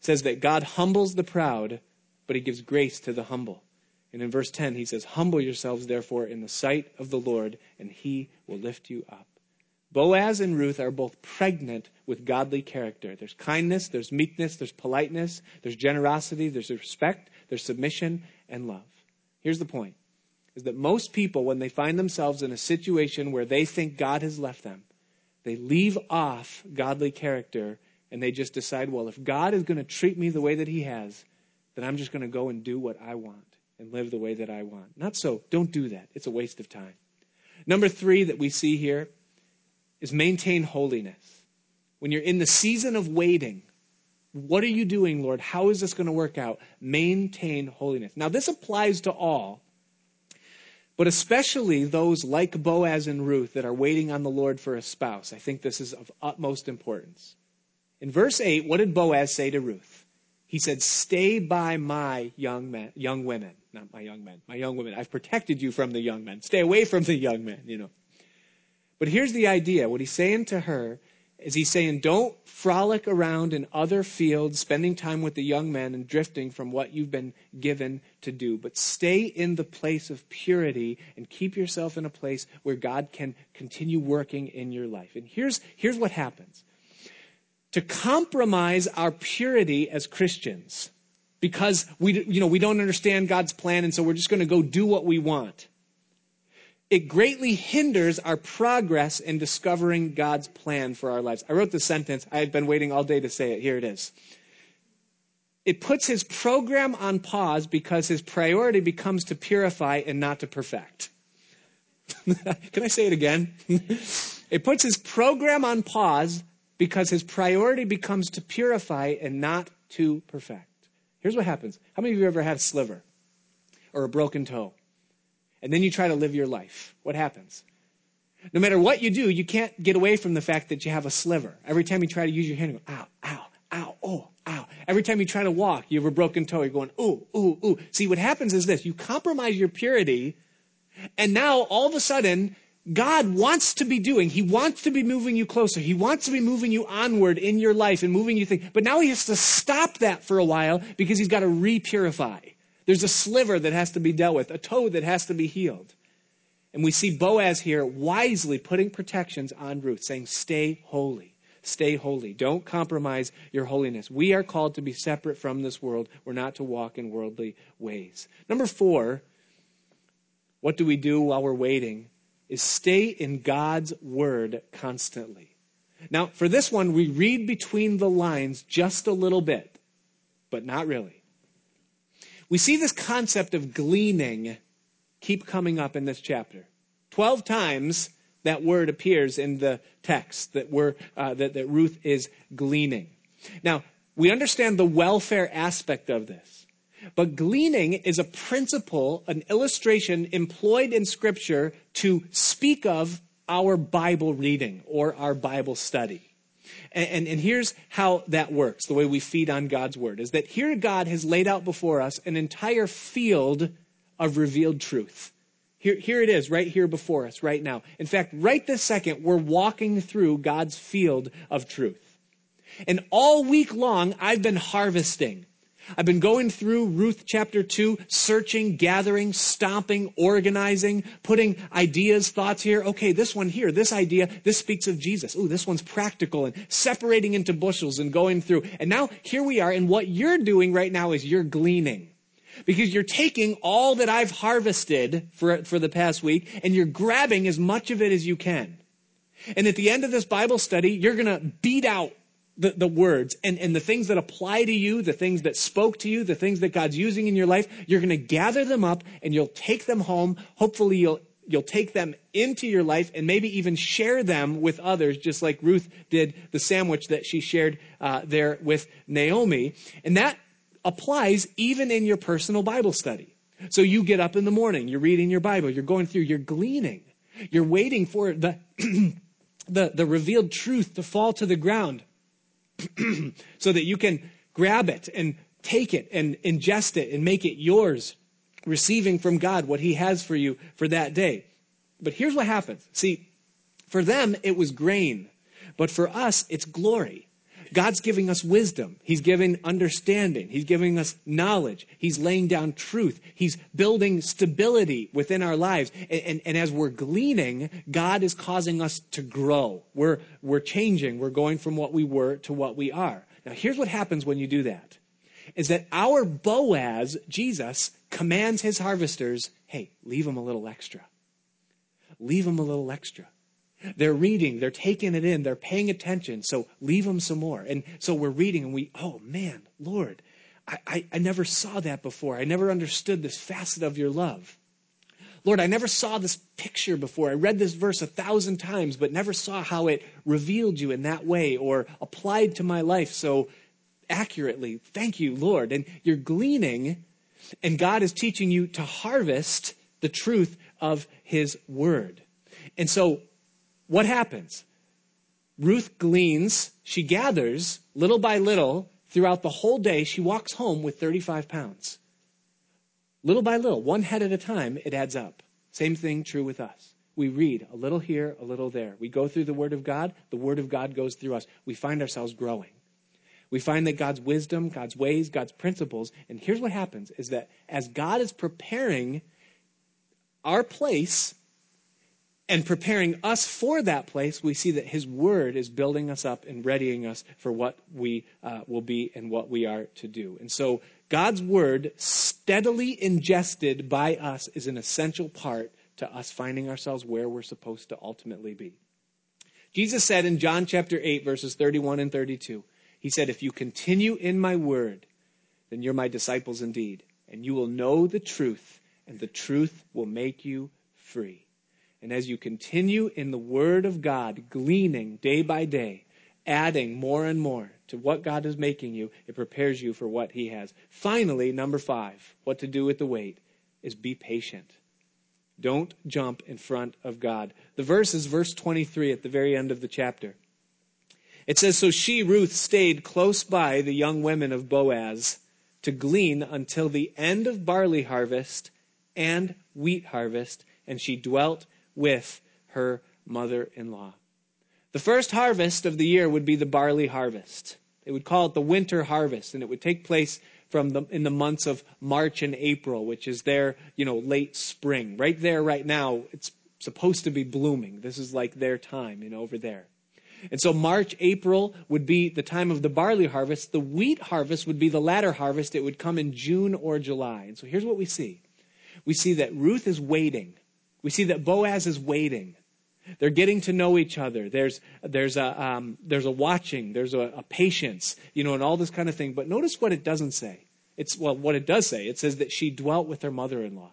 says that God humbles the proud, but he gives grace to the humble. And in verse 10, he says, Humble yourselves, therefore, in the sight of the Lord, and he will lift you up. Boaz and Ruth are both pregnant with godly character. There's kindness, there's meekness, there's politeness, there's generosity, there's respect, there's submission, and love. Here's the point is that most people, when they find themselves in a situation where they think God has left them, they leave off godly character and they just decide, well, if God is going to treat me the way that He has, then I'm just going to go and do what I want and live the way that I want. Not so. Don't do that. It's a waste of time. Number three that we see here is maintain holiness. When you're in the season of waiting, what are you doing, Lord? How is this going to work out? Maintain holiness. Now, this applies to all, but especially those like Boaz and Ruth that are waiting on the Lord for a spouse. I think this is of utmost importance. In verse 8, what did Boaz say to Ruth? He said, Stay by my young men, young women. Not my young men, my young women. I've protected you from the young men. Stay away from the young men, you know. But here's the idea. What he's saying to her is he saying, don't frolic around in other fields, spending time with the young men and drifting from what you've been given to do, but stay in the place of purity and keep yourself in a place where God can continue working in your life. And here's, here's what happens. To compromise our purity as Christians, because we, you know, we don't understand God's plan, and so we're just going to go do what we want it greatly hinders our progress in discovering God's plan for our lives. I wrote this sentence. I had been waiting all day to say it. Here it is. it puts his program on pause because his priority becomes to purify and not to perfect. Can I say it again? it puts his program on pause because his priority becomes to purify and not to perfect. Here's what happens. How many of you ever had a sliver or a broken toe? And then you try to live your life. What happens? No matter what you do, you can't get away from the fact that you have a sliver. Every time you try to use your hand, you go, ow, ow, ow, oh, ow. Every time you try to walk, you have a broken toe, you're going, ooh, ooh, ooh. See, what happens is this you compromise your purity, and now all of a sudden, God wants to be doing, He wants to be moving you closer. He wants to be moving you onward in your life and moving you things. But now He has to stop that for a while because He's got to re-purify. There's a sliver that has to be dealt with, a toe that has to be healed. And we see Boaz here wisely putting protections on Ruth, saying, Stay holy. Stay holy. Don't compromise your holiness. We are called to be separate from this world. We're not to walk in worldly ways. Number four, what do we do while we're waiting? Is stay in God's word constantly. Now, for this one, we read between the lines just a little bit, but not really. We see this concept of gleaning keep coming up in this chapter. Twelve times that word appears in the text that, we're, uh, that, that Ruth is gleaning. Now, we understand the welfare aspect of this. But gleaning is a principle, an illustration employed in Scripture to speak of our Bible reading or our Bible study. And, and, and, here's how that works, the way we feed on God's Word, is that here God has laid out before us an entire field of revealed truth. Here, here it is, right here before us, right now. In fact, right this second, we're walking through God's field of truth. And all week long, I've been harvesting. I've been going through Ruth chapter 2, searching, gathering, stomping, organizing, putting ideas, thoughts here. Okay, this one here, this idea, this speaks of Jesus. Ooh, this one's practical and separating into bushels and going through. And now here we are, and what you're doing right now is you're gleaning because you're taking all that I've harvested for, for the past week and you're grabbing as much of it as you can. And at the end of this Bible study, you're going to beat out the, the words and, and the things that apply to you, the things that spoke to you, the things that God's using in your life. You're going to gather them up and you'll take them home. Hopefully you'll you'll take them into your life and maybe even share them with others, just like Ruth did the sandwich that she shared uh, there with Naomi. And that applies even in your personal Bible study. So you get up in the morning, you're reading your Bible, you're going through, you're gleaning, you're waiting for the, the, the revealed truth to fall to the ground so that you can grab it and take it and ingest it and make it yours, receiving from God what He has for you for that day. But here's what happens. See, for them, it was grain, but for us, it's glory. God's giving us wisdom. He's giving understanding. He's giving us knowledge. He's laying down truth. He's building stability within our lives. And, and, and, as we're gleaning, God is causing us to grow. We're, we're changing. We're going from what we were to what we are. Now, here's what happens when you do that is that our Boaz, Jesus, commands his harvesters hey, leave them a little extra. Leave them a little extra. They're reading, they're taking it in, they're paying attention. So leave them some more. And so we're reading and we, oh man, Lord, I, I, I, never saw that before. I never understood this facet of your love. Lord, I never saw this picture before. I read this verse a thousand times, but never saw how it revealed you in that way or applied to my life so accurately. Thank you, Lord. And you're gleaning, and God is teaching you to harvest the truth of His Word. And so what happens? Ruth gleans, she gathers little by little throughout the whole day. She walks home with 35 pounds. Little by little, one head at a time, it adds up. Same thing true with us. We read a little here, a little there. We go through the Word of God, the Word of God goes through us. We find ourselves growing. We find that God's wisdom, God's ways, God's principles, and here's what happens is that as God is preparing our place and preparing us for that place, we see that His Word is building us up and readying us for what we uh, will be and what we are to do. And so, God's Word, steadily ingested by us, is an essential part to us finding ourselves where we're supposed to ultimately be. Jesus said in John chapter 8, verses 31 and 32, He said, If you continue in my Word, then you're my disciples indeed. And you will know the truth, and the truth will make you free. And as you continue in the Word of God, gleaning day by day, adding more and more to what God is making you, it prepares you for what He has. Finally, number five, what to do with the wait is be patient. Don't jump in front of God. The verse is verse 23 at the very end of the chapter. It says, So she, Ruth, stayed close by the young women of Boaz to glean until the end of barley harvest and wheat harvest, and she dwelt with her mother in law. The first harvest of the year would be the barley harvest. They would call it the winter harvest, and it would take place from the, in the months of March and April, which is their, you know, late spring. Right there, right now, it's supposed to be blooming. This is like their time, you know, over there. And so March, April would be the time of the barley harvest. The wheat harvest would be the latter harvest. It would come in June or July. And so here's what we see. We see that Ruth is waiting. We see that Boaz is waiting. They're getting to know each other. There's, there's, a, um, there's a watching, there's a, a patience, you know, and all this kind of thing. But notice what it doesn't say. It's, well, what it does say. It says that she dwelt with her mother in law.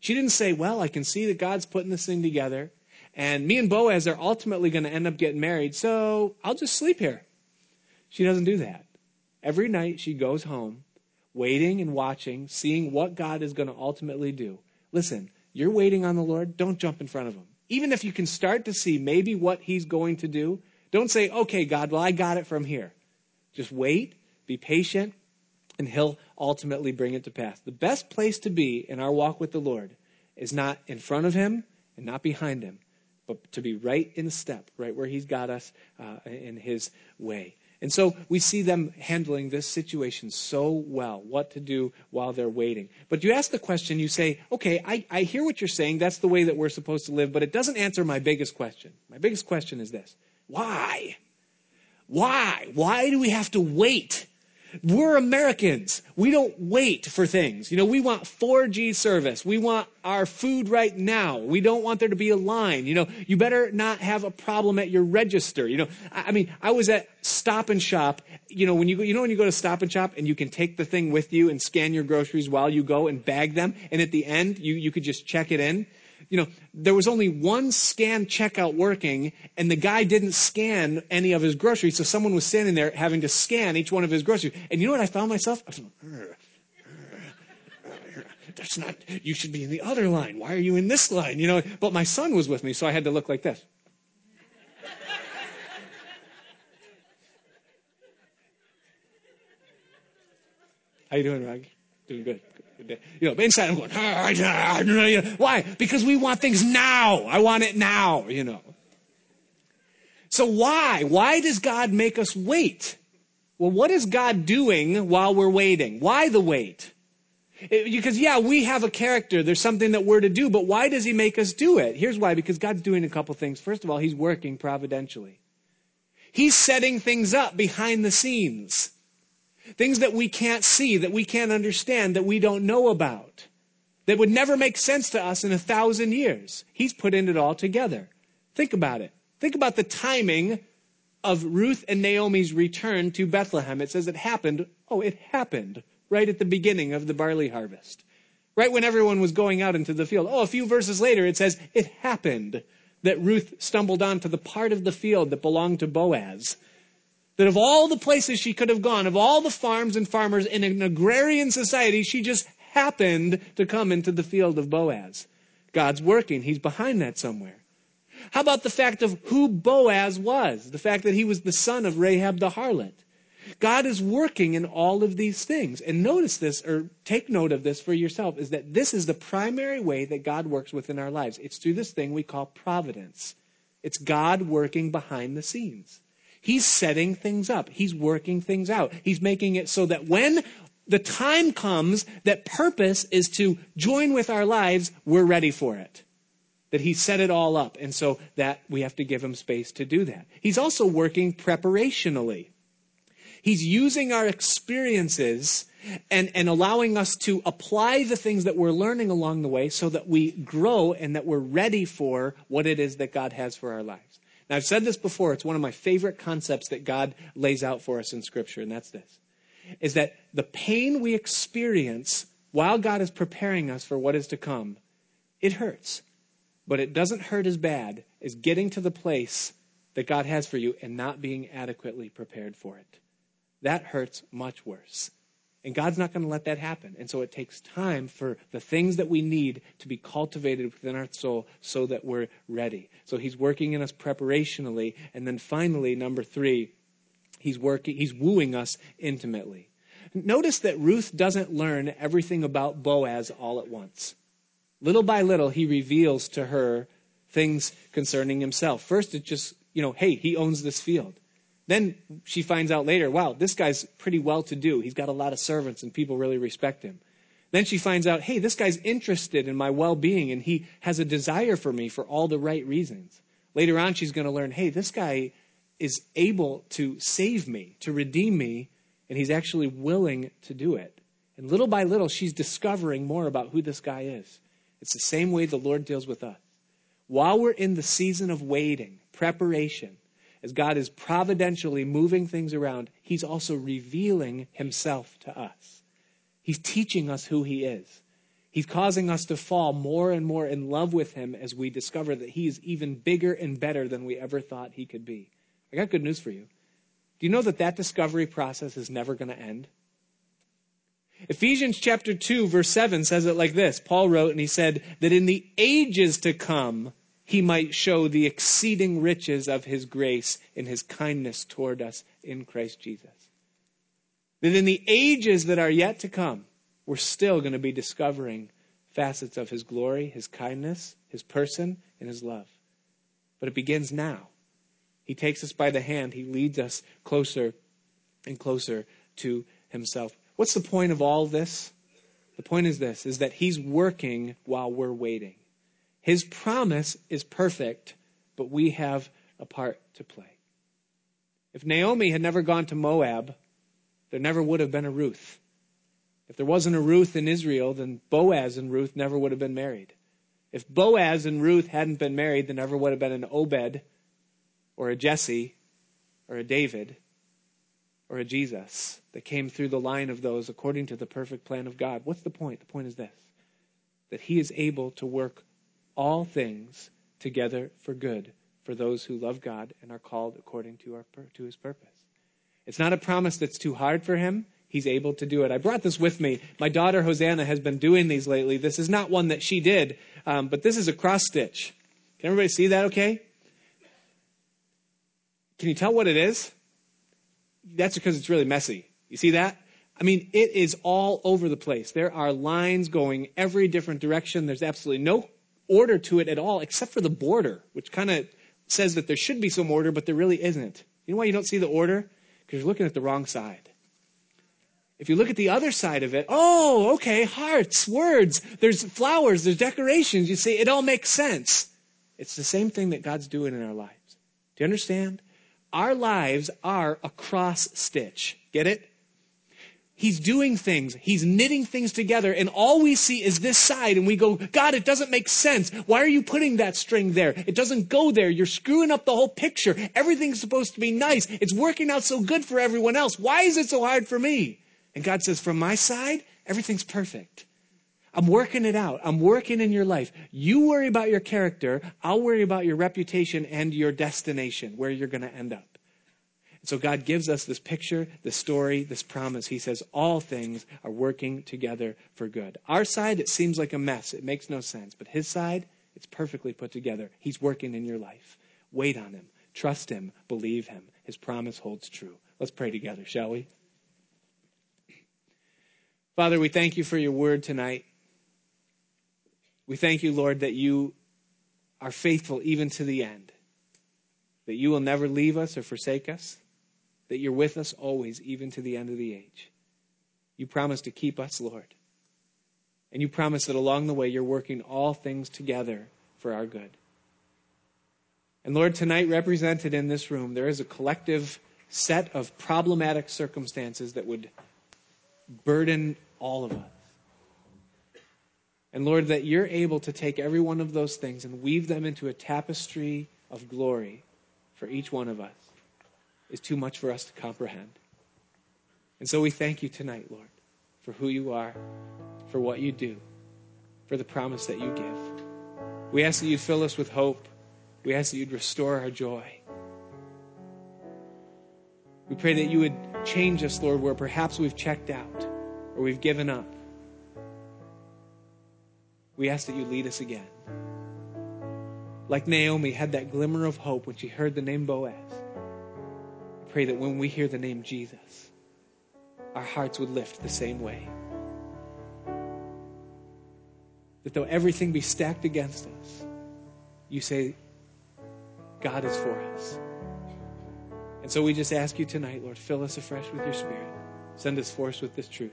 She didn't say, well, I can see that God's putting this thing together, and me and Boaz are ultimately going to end up getting married, so I'll just sleep here. She doesn't do that. Every night she goes home, waiting and watching, seeing what God is going to ultimately do. Listen, you're waiting on the Lord, don't jump in front of him even if you can start to see maybe what he's going to do, don't say, okay, God, well, I got it from here. Just wait, be patient, and he'll ultimately bring it to pass. The best place to be in our walk with the Lord is not in front of him and not behind him, but to be right in step, right where he's got us uh, in his way. And so we see them handling this situation so well, what to do while they're waiting. But you ask the question, you say, okay, I, I hear what you're saying. That's the way that we're supposed to live, but it doesn't answer my biggest question. My biggest question is this why? Why? Why do we have to wait we're Americans. We don't wait for things. You know, we want 4G service. We want our food right now. We don't want there to be a line. You know, you better not have a problem at your register. You know, I mean, I was at Stop and Shop. You know, when you go, you know when you go to Stop and Shop and you can take the thing with you and scan your groceries while you go and bag them, and at the end you you could just check it in you know, there was only one scan checkout working, and the guy didn't scan any of his groceries, so someone was standing there having to scan each one of his groceries. And you know what I found myself? I was like, uh, uh, uh, that's not, you should be in the other line. Why are you in this line? You know, but my son was with me, so I had to look like this. How you doing, Rag? Doing good. You know, inside I'm going, ah, why? Because we want things now. I want it now, you know. So why? Why does God make us wait? Well, what is God doing while we're waiting? Why the wait? It, because yeah, we have a character. There's something that we're to do, but why does he make us do it? Here's why. Because God's doing a couple things. First of all, he's working providentially. He's setting things up behind the scenes. Things that we can't see, that we can't understand, that we don't know about, that would never make sense to us in a thousand years. He's putting it all together. Think about it. Think about the timing of Ruth and Naomi's return to Bethlehem. It says it happened. Oh, it happened right at the beginning of the barley harvest. Right when everyone was going out into the field. Oh, a few verses later, it says it happened that Ruth stumbled onto the part of the field that belonged to Boaz that of all the places she could have gone, of all the farms and farmers in an agrarian society, she just happened to come into the field of Boaz. God's working. He's behind that somewhere. How about the fact of who Boaz was? The fact that he was the son of Rahab the harlot. God is working in all of these things. And notice this, or take note of this for yourself, is that this is the primary way that God works within our lives. It's through this thing we call providence. It's God working behind the scenes. He's setting things up. He's working things out. He's making it so that when the time comes that purpose is to join with our lives, we're ready for it. That he set it all up. And so that we have to give him space to do that. He's also working preparationally. He's using our experiences and, and allowing us to apply the things that we're learning along the way so that we grow and that we're ready for what it is that God has for our lives. I've said this before, it's one of my favorite concepts that God lays out for us in Scripture, and that's this. is that the pain we experience while God is preparing us for what is to come, it hurts. But it doesn't hurt as bad as getting to the place that God has for you and not being adequately prepared for it. That hurts much worse. And God's not going to let that happen. And so it takes time for the things that we need to be cultivated within our soul so that we're ready. So he's working in us preparationally. And then finally, number three, he's working, he's wooing us intimately. Notice that Ruth doesn't learn everything about Boaz all at once. Little by little, he reveals to her things concerning himself. First, it's just, you know, hey, he owns this field. Then she finds out later, wow, this guy's pretty well to do. He's got a lot of servants and people really respect him. Then she finds out, hey, this guy's interested in my well being and he has a desire for me for all the right reasons. Later on, she's going to learn, hey, this guy is able to save me, to redeem me, and he's actually willing to do it. And little by little, she's discovering more about who this guy is. It's the same way the Lord deals with us. While we're in the season of waiting, preparation, as God is providentially moving things around, He's also revealing Himself to us. He's teaching us who He is. He's causing us to fall more and more in love with Him as we discover that He is even bigger and better than we ever thought He could be. I got good news for you. Do you know that that discovery process is never going to end? Ephesians chapter 2, verse 7 says it like this Paul wrote, and he said, that in the ages to come, he might show the exceeding riches of his grace in his kindness toward us in Christ Jesus. That in the ages that are yet to come, we're still going to be discovering facets of his glory, his kindness, his person, and his love. But it begins now. He takes us by the hand, he leads us closer and closer to himself. What's the point of all this? The point is this is that he's working while we're waiting. His promise is perfect, but we have a part to play. If Naomi had never gone to Moab, there never would have been a Ruth. If there wasn't a Ruth in Israel, then Boaz and Ruth never would have been married. If Boaz and Ruth hadn't been married, there never would have been an Obed or a Jesse or a David or a Jesus that came through the line of those according to the perfect plan of God. What's the point? The point is this that he is able to work all things together for good for those who love God and are called according to, our, to his purpose. It's not a promise that's too hard for him. He's able to do it. I brought this with me. My daughter Hosanna has been doing these lately. This is not one that she did, um, but this is a cross stitch. Can everybody see that okay? Can you tell what it is? That's because it's really messy. You see that? I mean, it is all over the place. There are lines going every different direction. There's absolutely no order to it at all, except for the border, which kind of says that there should be some order, but there really isn't. You know why you don't see the order? Because you're looking at the wrong side. If you look at the other side of it, oh, okay, hearts, words, there's flowers, there's decorations. You see, it all makes sense. It's the same thing that God's doing in our lives. Do you understand? Our lives are a cross stitch. Get it? He's doing things. He's knitting things together. And all we see is this side. And we go, God, it doesn't make sense. Why are you putting that string there? It doesn't go there. You're screwing up the whole picture. Everything's supposed to be nice. It's working out so good for everyone else. Why is it so hard for me? And God says, from my side, everything's perfect. I'm working it out. I'm working in your life. You worry about your character. I'll worry about your reputation and your destination, where you're going to end up. So God gives us this picture, this story, this promise. He says all things are working together for good. Our side, it seems like a mess. It makes no sense. But his side, it's perfectly put together. He's working in your life. Wait on him. Trust him. Believe him. His promise holds true. Let's pray together, shall we? Father, we thank you for your word tonight. We thank you, Lord, that you are faithful even to the end, that you will never leave us or forsake us that you're with us always, even to the end of the age. You promise to keep us, Lord. And you promise that along the way, you're working all things together for our good. And Lord, tonight, represented in this room, there is a collective set of problematic circumstances that would burden all of us. And Lord, that you're able to take every one of those things and weave them into a tapestry of glory for each one of us is too much for us to comprehend. And so we thank you tonight, Lord, for who you are, for what you do, for the promise that you give. We ask that you'd fill us with hope. We ask that you'd restore our joy. We pray that you would change us, Lord, where perhaps we've checked out or we've given up. We ask that you lead us again. Like Naomi had that glimmer of hope when she heard the name Boaz. Pray that when we hear the name Jesus, our hearts would lift the same way. That though everything be stacked against us, you say, God is for us. And so we just ask you tonight, Lord, fill us afresh with your spirit. Send us forth with this truth.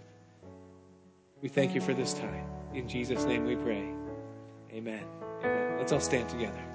We thank you for this time. In Jesus' name we pray. Amen. Amen. Let's all stand together.